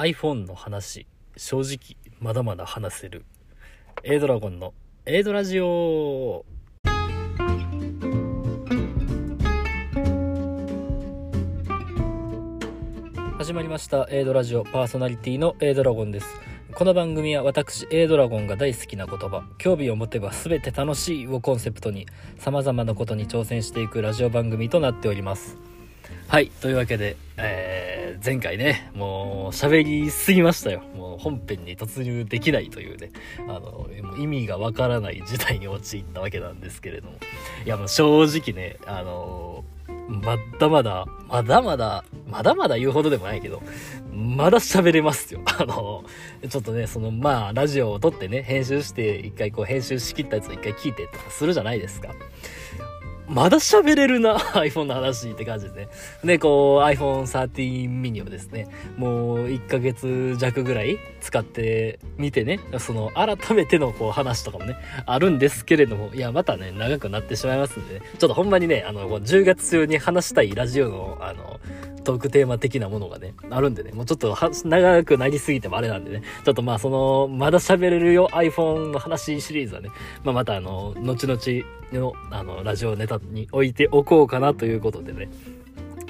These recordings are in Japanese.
iPhone の話、正直まだまだ話せる。A ドラゴンの A ドラジオ始まりました A ドラジオパーソナリティの A ドラゴンです。この番組は私 A ドラゴンが大好きな言葉興味を持てば全て楽しいをコンセプトに様々なことに挑戦していくラジオ番組となっておりますはいというわけで、えー、前回ねもう喋りすぎましたよもう本編に突入できないというねあの意味がわからない事態に陥ったわけなんですけれどもいやもう正直ねあのまだまだ、まだまだ、まだまだ言うほどでもないけど、まだ喋れますよ。あの、ちょっとね、その、まあ、ラジオを撮ってね、編集して、一回こう、編集しきったやつを一回聞いてとかするじゃないですか。まだ喋れるな、iPhone の話って感じでね。で、こう、iPhone 13 mini をですね、もう1ヶ月弱ぐらい使ってみてね、その、改めてのこう話とかもね、あるんですけれども、いや、またね、長くなってしまいますんでね、ちょっとほんまにね、あの、10月中に話したいラジオの、あの、トークテーマ的なものがね、あるんでね、もうちょっと長くなりすぎてもあれなんでね、ちょっとまあその、まだ喋れるよ iPhone の話シリーズはね、まあまたあの、後々の、あの、ラジオネタに置いておこうかなということでね、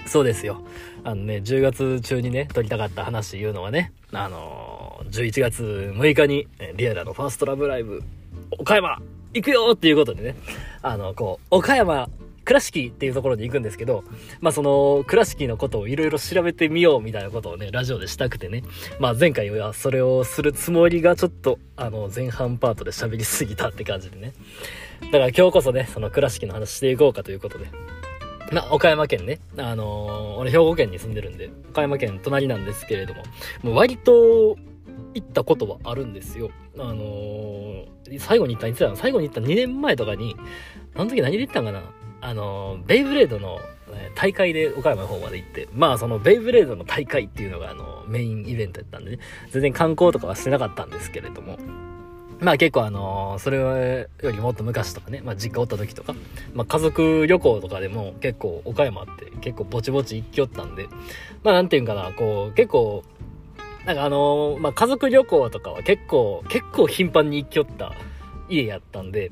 そうですよ。あのね、10月中にね、撮りたかった話言うのはね、あの11月6日に、リアラのファーストラブライブ、岡山行くよっていうことでね、あの、こう、岡山倉敷っていうところに行くんですけど、まあその倉敷のことをいろいろ調べてみようみたいなことをね、ラジオでしたくてね、まあ前回はそれをするつもりがちょっとあの前半パートで喋りすぎたって感じでね。だから今日こそね、その倉敷の話していこうかということで。まあ、岡山県ね。あのー、俺兵庫県に住んでるんで、岡山県隣なんですけれども、もう割と行ったことはあるんですよ。あのー、最後に行った、いつだ最後に行った2年前とかに、あの時何で行ったんかなあの、ベイブレードの大会で岡山の方まで行って、まあそのベイブレードの大会っていうのがあのメインイベントやったんでね、全然観光とかはしてなかったんですけれども、まあ結構あのそれよりもっと昔とかね、まあ実家おった時とか、まあ家族旅行とかでも結構岡山って結構ぼちぼち行きよったんで、まあなんていうんかな、こう結構、なんかあのまあ家族旅行とかは結構、結構頻繁に行きよった家やったんで、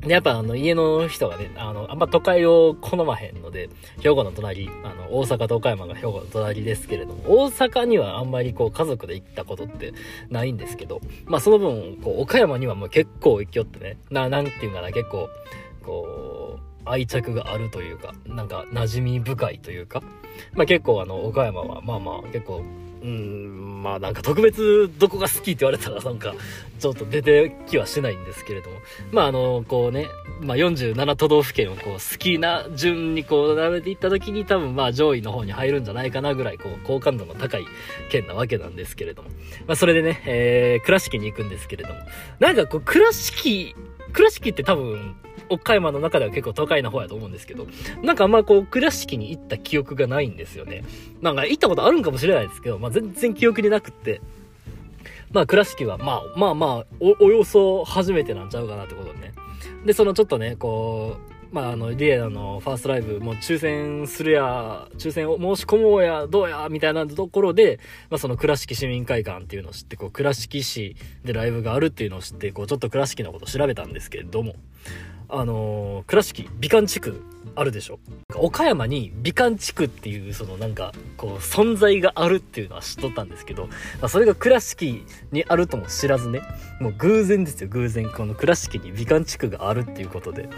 で、やっぱあの家の人がね、あの、あんま都会を好まへんので、兵庫の隣、あの、大阪と岡山が兵庫の隣ですけれども、大阪にはあんまりこう家族で行ったことってないんですけど、まあその分、こう、岡山にはもう結構行きよってね、な、なんていうかな、結構、こう、愛着があるというか、なんか馴染み深いというか、まあ結構あの、岡山はまあまあ結構うん、まあなんか特別どこが好きって言われたらなんかちょっと出てきはしないんですけれども。まああの、こうね、まあ47都道府県をこう好きな順にこう並べていった時に多分まあ上位の方に入るんじゃないかなぐらいこう好感度の高い県なわけなんですけれども。まあそれでね、えー、倉敷に行くんですけれども。なんかこう倉敷、倉敷って多分岡山の中では結構都会の方やと思うんですけど、なんかあんまこう、倉敷に行った記憶がないんですよね。なんか行ったことあるんかもしれないですけど、まあ全然記憶になくって、まあ倉敷は、まあまあまあお、およそ初めてなんちゃうかなってことね。で、そのちょっとね、こう、まあ、あの、リエラのファーストライブ、もう抽選するや、抽選を申し込もうや、どうや、みたいなところで、まあ、その倉敷市民会館っていうのを知って、こう、倉敷市でライブがあるっていうのを知って、こう、ちょっと倉敷のこと調べたんですけれども、あの、倉敷美観地区あるでしょ。岡山に美観地区っていうそのなんかこう存在があるっていうのは知っとったんですけどそれが倉敷にあるとも知らずね。もう偶然ですよ偶然。この倉敷に美観地区があるっていうことで。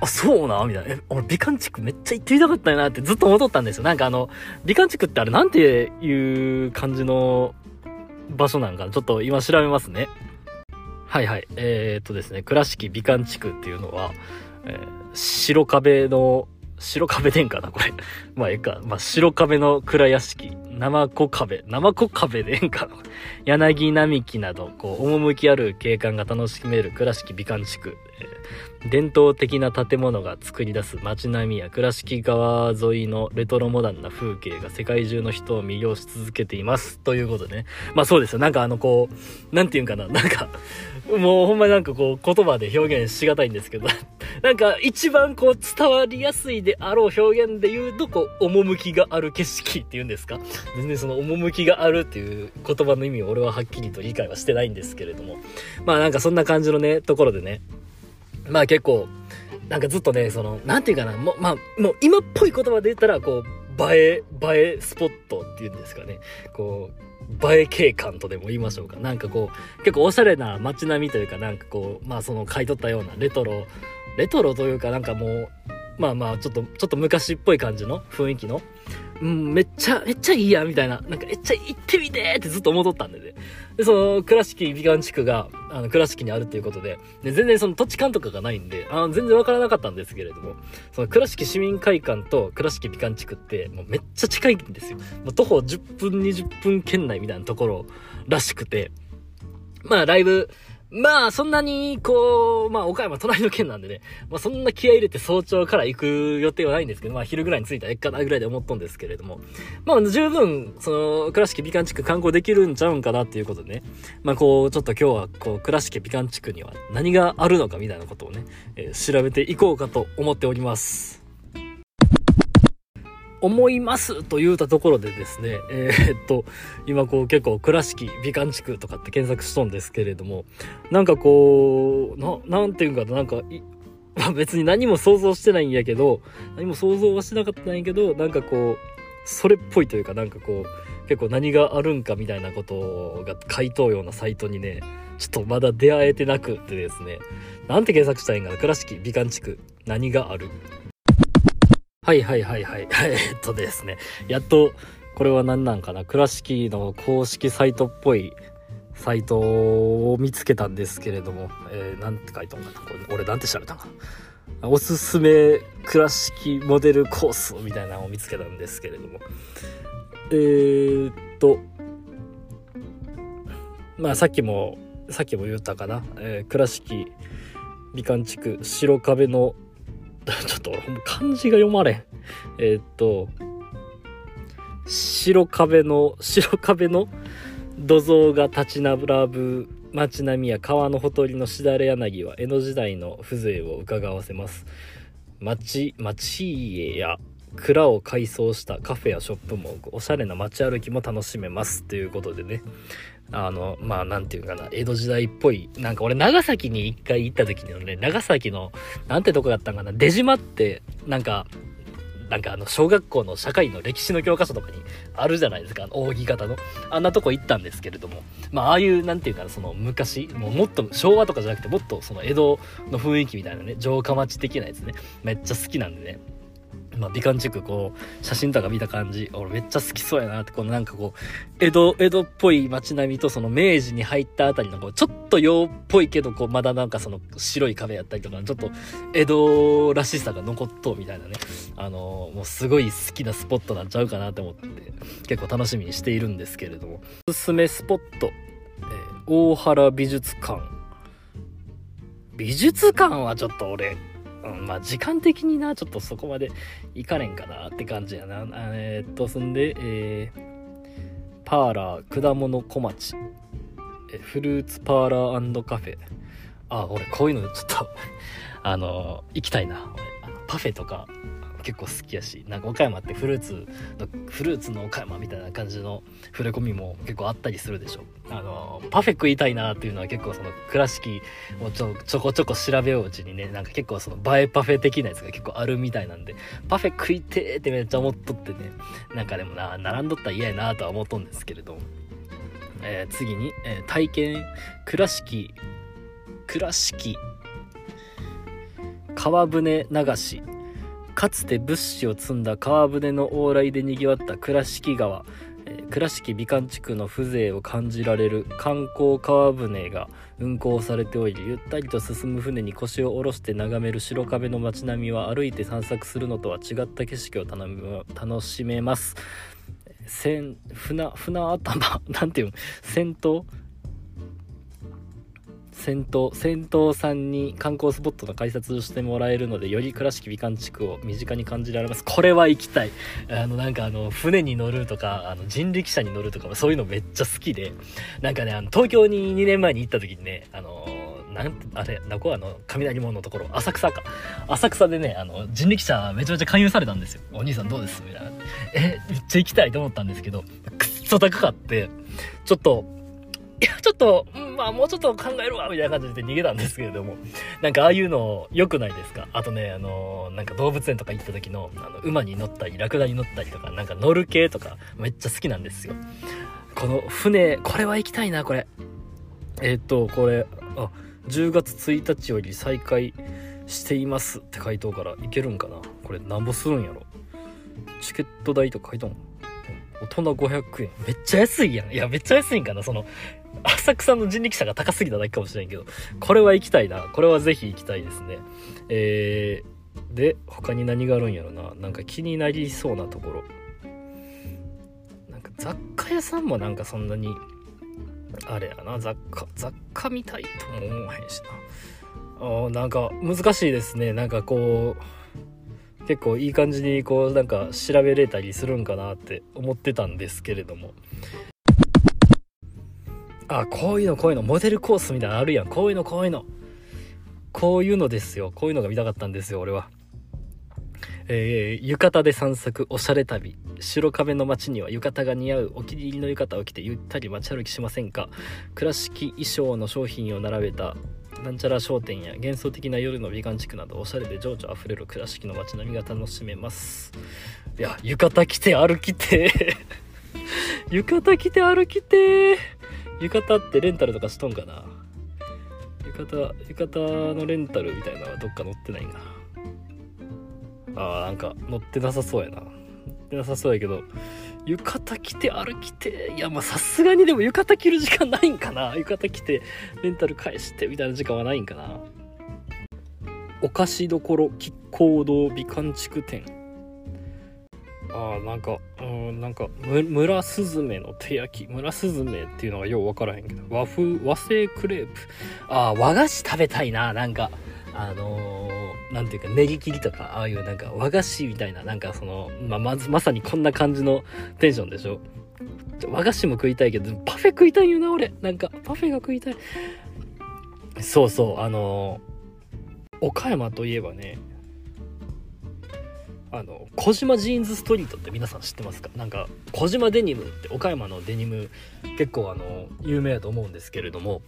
あそうなみたいな。え俺美観地区めっちゃ行ってみたかったなってずっと思っとったんですよ。なんかあの美観地区ってあれなんていう感じの場所なんかちょっと今調べますね。はいはい。えー、っとですね、倉敷美観地区っていうのは、えー、白壁の、白壁殿下な、これ。まあ、ええか。まあ、白壁の倉屋敷、生子壁、生子壁殿下の、柳並木など、こう、趣ある景観が楽しめる倉敷美観地区。えー、伝統的な建物が作り出す街並みや倉敷川沿いのレトロモダンな風景が世界中の人を魅了し続けています。ということでね。まあそうですよ。なんかあの、こう、なんていうんかな。なんか、もうほんまになんかこう言葉で表現しがたいんですけど、なんか一番こう伝わりやすいであろう表現で言うと、こう、趣がある景色っていうんですか全然その趣があるっていう言葉の意味を俺ははっきりと理解はしてないんですけれども。まあなんかそんな感じのね、ところでね。まあ結構、なんかずっとね、その、なんていうかな、もう、まあ、もう今っぽい言葉で言ったら、こう、映え、映えスポットっていうんですかね。こう、映え景観とでも言いましょうか。なんかこう、結構おしゃれな街並みというか、なんかこう、まあその買い取ったようなレトロ、レトロというかなんかもう、まあまあちょっと、ちょっと昔っぽい感じの雰囲気の、うん、めっちゃ、めっちゃいいや、みたいな。なんか、めっちゃ行ってみてーってずっと思っとったんでね。で、その、倉敷美観地区が、あの、倉敷にあるっていうことで、で、全然その土地勘とかがないんで、あの、全然わからなかったんですけれども、その、倉敷市民会館と倉敷美観地区って、もうめっちゃ近いんですよ。もう徒歩10分、20分圏内みたいなところらしくて、まあ、ライブ、まあ、そんなに、こう、まあ、岡山隣の県なんでね、まあ、そんな気合入れて早朝から行く予定はないんですけど、まあ、昼ぐらいに着いたらえっかなぐらいで思っとんですけれども、まあ、十分、その、倉敷美観地区観光できるんちゃうんかなっていうことでね、まあ、こう、ちょっと今日は、こう、倉敷美観地区には何があるのかみたいなことをね、えー、調べていこうかと思っております。思いますと言うたところでですね、えー、っと、今こう結構倉敷美観地区とかって検索しとんですけれども、なんかこう、な、なんていうんかな、なんか、まあ、別に何も想像してないんやけど、何も想像はしなかったんやけど、なんかこう、それっぽいというか、なんかこう、結構何があるんかみたいなことが書いとうようなサイトにね、ちょっとまだ出会えてなくてですね、なんて検索したらいいんかな、倉敷美観地区、何がある？はいはいはいはい。えっとですね。やっと、これは何なんかな倉敷の公式サイトっぽいサイトを見つけたんですけれども、えー、なんて書いたんかなこれ俺なんて調べたんかなおすすめ倉敷モデルコースみたいなのを見つけたんですけれども。えー、っと、まあさっきも、さっきも言ったかな。えー、倉敷美観地区白壁の ちょっと漢字が読まれん。えー、っと、白壁の、白壁の土蔵が立ち並ぶ街並みや川のほとりのしだれ柳は江戸時代の風情を伺わせます。町、町家や蔵を改装したカフェやショップもおしゃれな街歩きも楽しめますということでねあのまあなんていうかな江戸時代っぽいなんか俺長崎に一回行った時のね長崎のなんてとこだったんかな出島ってなんかなんかあの小学校の社会の歴史の教科書とかにあるじゃないですか扇形の。あんなとこ行ったんですけれども。まあああいうなんていうかその昔もうもっと昭和とかじゃなくてもっとその江戸の雰囲気みたいなね城下町的なやつねめっちゃ好きなんでね。まあ、美観地区こう写真とか見た感じ俺めっちゃ好きそうやなってこのなんかこう江戸江戸っぽい街並みとその明治に入ったあたりのこうちょっと洋っぽいけどこうまだなんかその白い壁やったりとかちょっと江戸らしさが残っとうみたいなね。あのー、もうすごい好きなスポットなんちゃうかなって思って結構楽しみにしているんですけれども。おすすめスポット、えー、大原美術館。美術館はちょっと俺うん、まあ時間的にな、ちょっとそこまでいかれんかなって感じやな。えー、っと、そんで、えー、パーラー、果物小町、えフルーツパーラーカフェ。あ、俺こういうのちょっと あの、行きたいな。パフェとか結構好きやしなんか岡山ってフルーツのフルーツの岡山みたいな感じの触れ込みも結構あったりするでしょ。あのパフェ食いたいなっていうのは結構その倉敷をちょちょこちょこ調べよううちにねなんか結構その映えパフェ的なやつが結構あるみたいなんでパフェ食いてーってめっちゃ思っとってねなんかでもな並んどったら嫌やなとは思っとんですけれどえー、次に、えー、体験倉敷倉敷川船流し。かつて物資を積んだ川船の往来でにぎわった倉敷川、え倉敷美観地区の風情を感じられる観光川船が運航されておりゆったりと進む船に腰を下ろして眺める白壁の街並みは歩いて散策するのとは違った景色を楽しめます。船船船頭なんていうの先頭？先頭先頭さんに観光スポットの解説をしてもらえるのでより倉敷美観地区を身近に感じられますこれは行きたいあのなんかあの船に乗るとかあの人力車に乗るとかそういうのめっちゃ好きでなんかねあの東京に2年前に行った時にねあのなん、あれ、どこ？あの、雷門のところ、浅草か。浅草でね、あの、人力車めちゃめちゃ勧誘されたんですよ。お兄さんどうです？みたいな。え、めっちゃ行きたいと思ったんですけど、くっそ高かって、ちょっと、いや、ちょっと、まあもうちょっと考えるわ、みたいな感じで逃げたんですけれども、なんかああいうの良くないですか？あとね、あのなんか動物園とか行った時の、あの、馬に乗ったり、ラクダに乗ったりとか、なんか乗る系とか、めっちゃ好きなんですよ。この船、これは行きたいな、これ。えっ、と、これ、あ、10月1日より再開していますって回答からいけるんかな？これなんぼするんやろ？チケット代とか書いたん大人500円。めっちゃ安いやん。いや、めっちゃ安いんかな？その、浅草の人力車が高すぎただけかもしれんけど、これは行きたいな。これはぜひ行きたいですね。えー、で、他に何があるんやろな。なんか気になりそうなところ。なんか雑貨屋さんもなんかそんなに、あれやな、雑貨、雑貨見たいとも思わへんしな。あなんか難しいですね。なんかこう、結構いい感じにこうなんか調べれたりするんかなって思ってたんですけれどもあこういうのこういうのモデルコースみたいなのあるやん。こういうのこういうの。こういうのですよ。こういうのが見たかったんですよ俺は。えー、浴衣で散策おしゃれ旅。白壁の街には浴衣が似合うお気に入りの浴衣を着てゆったり街歩きしませんか。倉敷衣装の商品を並べたなんちゃら商店や幻想的な夜の美観地区などおしゃれで情緒あふれる倉敷の街並みが楽しめます。いや浴衣着て歩きて 浴衣着て歩きて浴衣ってレンタルとかしとんかな？浴衣浴衣のレンタルみたいなのはどっか載ってないんかな。あーなんか載ってなさそうやな。載ってなさそうやけど浴衣着て歩きて、いや、まあさすがにでも浴衣着る時間ないんかな。浴衣着て、レンタル返してみたいな時間はないんかな。お菓子どころ、亀甲堂美観地区店。ああ、なんか、うん、なんか、村スズメの手焼き。村スズメっていうのがよう分からへんけど、和風、和製クレープ。ああ、和菓子食べたいな、なんか。あのー、なんていうか、練り切りとか、ああいうなんか和菓子みたいな、なんかその、ま、まず、まさにこんな感じのテンションでしょ。和菓子も食いたいけど、パフェ食いたいよな、俺。なんか、パフェが食いたい。そうそう、あのー、岡山といえばね、あの、小島ジーンズストリートって皆さん知ってますか？なんか、小島デニムって岡山のデニム結構あの、有名だと思うんですけれども、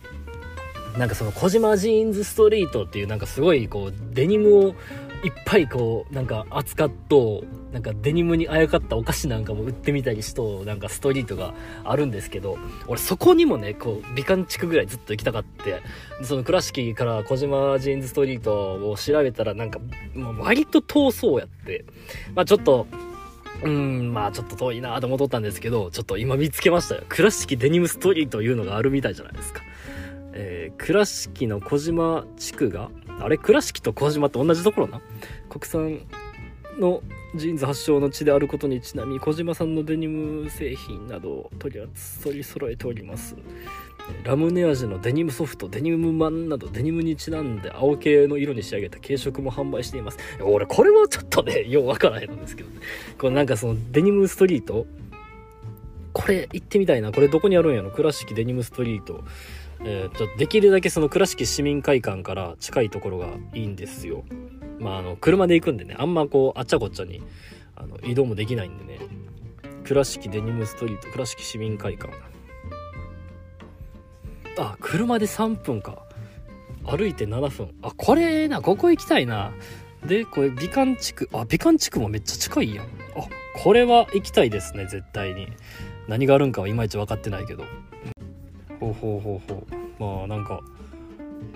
なんかその小島ジーンズストリートっていうなんかすごいこうデニムをいっぱいこうなんか扱っとなんかデニムにあやかったお菓子なんかも売ってみたりしとなんかストリートがあるんですけど俺そこにもねこう美観地区ぐらいずっと行きたかってその倉敷から小島ジーンズストリートを調べたらなんかもう割と遠そうやってまあちょっとうん、まあちょっと遠いなと思っとったんですけど、ちょっと今見つけましたよ。倉敷デニムストリートいうのがあるみたいじゃないですか。えー、倉敷の小島地区が、あれ倉敷と小島って同じところな？国産のジーンズ発祥の地であることにちなみ、小島産のデニム製品などを取り取り揃えております。ラムネ味のデニムソフト、デニムマンなどデニムにちなんで青系の色に仕上げた軽食も販売しています。俺これもちょっとね、ようわからへんんですけどね。これなんかそのデニムストリートこれ行ってみたいな。これどこにあるんやろ？倉敷デニムストリート。えー、っとできるだけその倉敷市民会館から近いところがいいんですよ。まあ、あの、車で行くんでね、あんまこう、あっちゃこっちゃにあの移動もできないんでね。倉敷デニムストリート、倉敷市民会館。あ、車で3分か。歩いて7分。あ、これな、ここ行きたいな。で、これ、美観地区。あ、美観地区もめっちゃ近いやん。あ、これは行きたいですね、絶対に。何があるんかはいまいち分かってないけど。ほうほうほうほう。まあなんか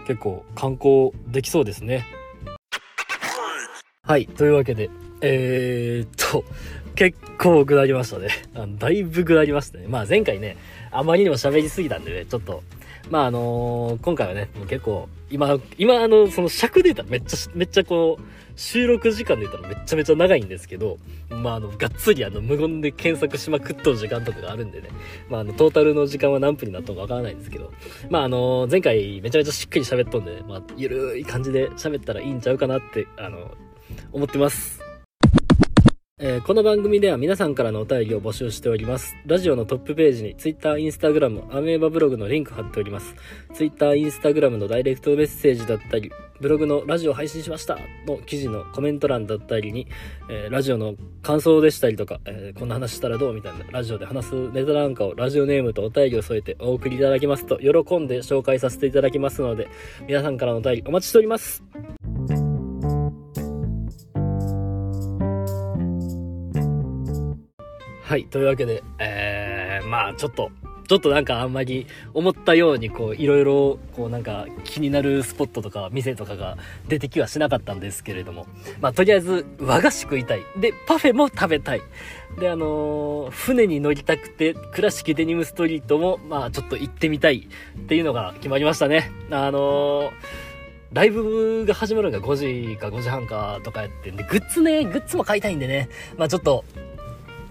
結構観光できそうですね。はいというわけでえー、っと結構下りましたね。あだいぶ下りましたね。まあ前回ねあまりにも喋りすぎたんでねちょっとまああのー、今回はねもう結構今今あのその尺で言ったらめっちゃめっちゃこう収録時間で言ったらめちゃめちゃ長いんですけど、まあ、あの、がっつりあの、無言で検索しまくっとる時間とかがあるんでね、まあ、あの、トータルの時間は何分になったかわからないんですけど、まあ、あの、前回めちゃめちゃしっくり喋っとんで、まあ、ゆるい感じで喋ったらいいんちゃうかなって、あの、思ってます。えーこの番組では皆さんからのお便りを募集しております。ラジオのトップページに Twitter、Instagram、アメーバブログのリンク貼っております。Twitter、Instagram のダイレクトメッセージだったり、ブログのラジオ配信しましたの記事のコメント欄だったりに、えーラジオの感想でしたりとか、えーこんな話したらどうみたいなラジオで話すネタなんかをラジオネームとお便りを添えてお送りいただきますと喜んで紹介させていただきますので、皆さんからのお便りお待ちしております。はい、というわけで、えー、まあちょっと、ちょっとなんかあんまり思ったようにこういろいろこうなんか気になるスポットとか店とかが出てきはしなかったんですけれども、まあとりあえず和菓子食いたい。で、パフェも食べたい。で、あのー船に乗りたくて倉敷デニムストリートもまあちょっと行ってみたいっていうのが決まりましたね。あのーライブが始まるのが5時か5時半かとかやってんで、グッズね、グッズも買いたいんでね、まあちょっと、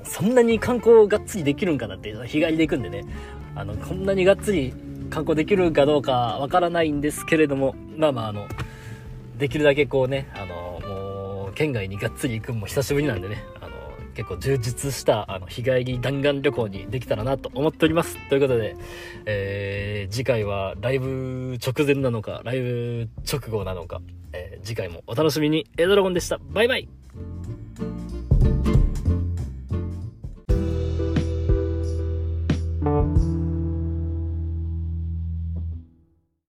そんなに観光がっつりできるんかなって、日帰りで行くんでね、あの、こんなにがっつり観光できるかどうかわからないんですけれども、まあまああの、できるだけこうね、あの、もう、県外にがっつり行くのも久しぶりなんでね、あの、結構充実した、あの、日帰り弾丸旅行にできたらなと思っております。ということで、えー、次回はライブ直前なのか、ライブ直後なのか、えー次回もお楽しみに、エドラゴンでした。バイバイ